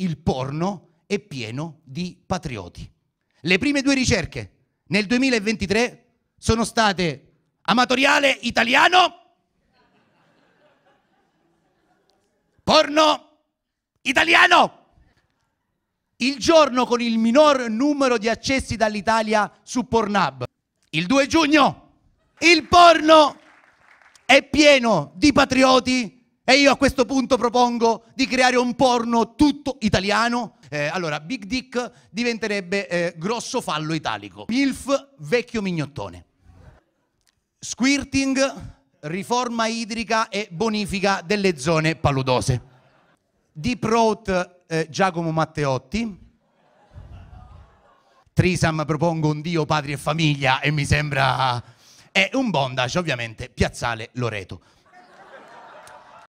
il porno è pieno di patrioti. Le prime due ricerche nel 2023 sono state amatoriale italiano, porno italiano. Il giorno con il minor numero di accessi dall'Italia su Pornhub, il 2 giugno. Il porno è pieno di patrioti e io a questo punto propongo di creare un porno tutto italiano. Eh, allora, Big Dick diventerebbe eh, grosso fallo italico. MILF, vecchio mignottone. Squirting, riforma idrica e bonifica delle zone paludose. Deep Road, eh, Giacomo Matteotti. Trisam propongo un Dio, Padre e Famiglia e mi sembra... È un bondage, ovviamente, Piazzale Loreto.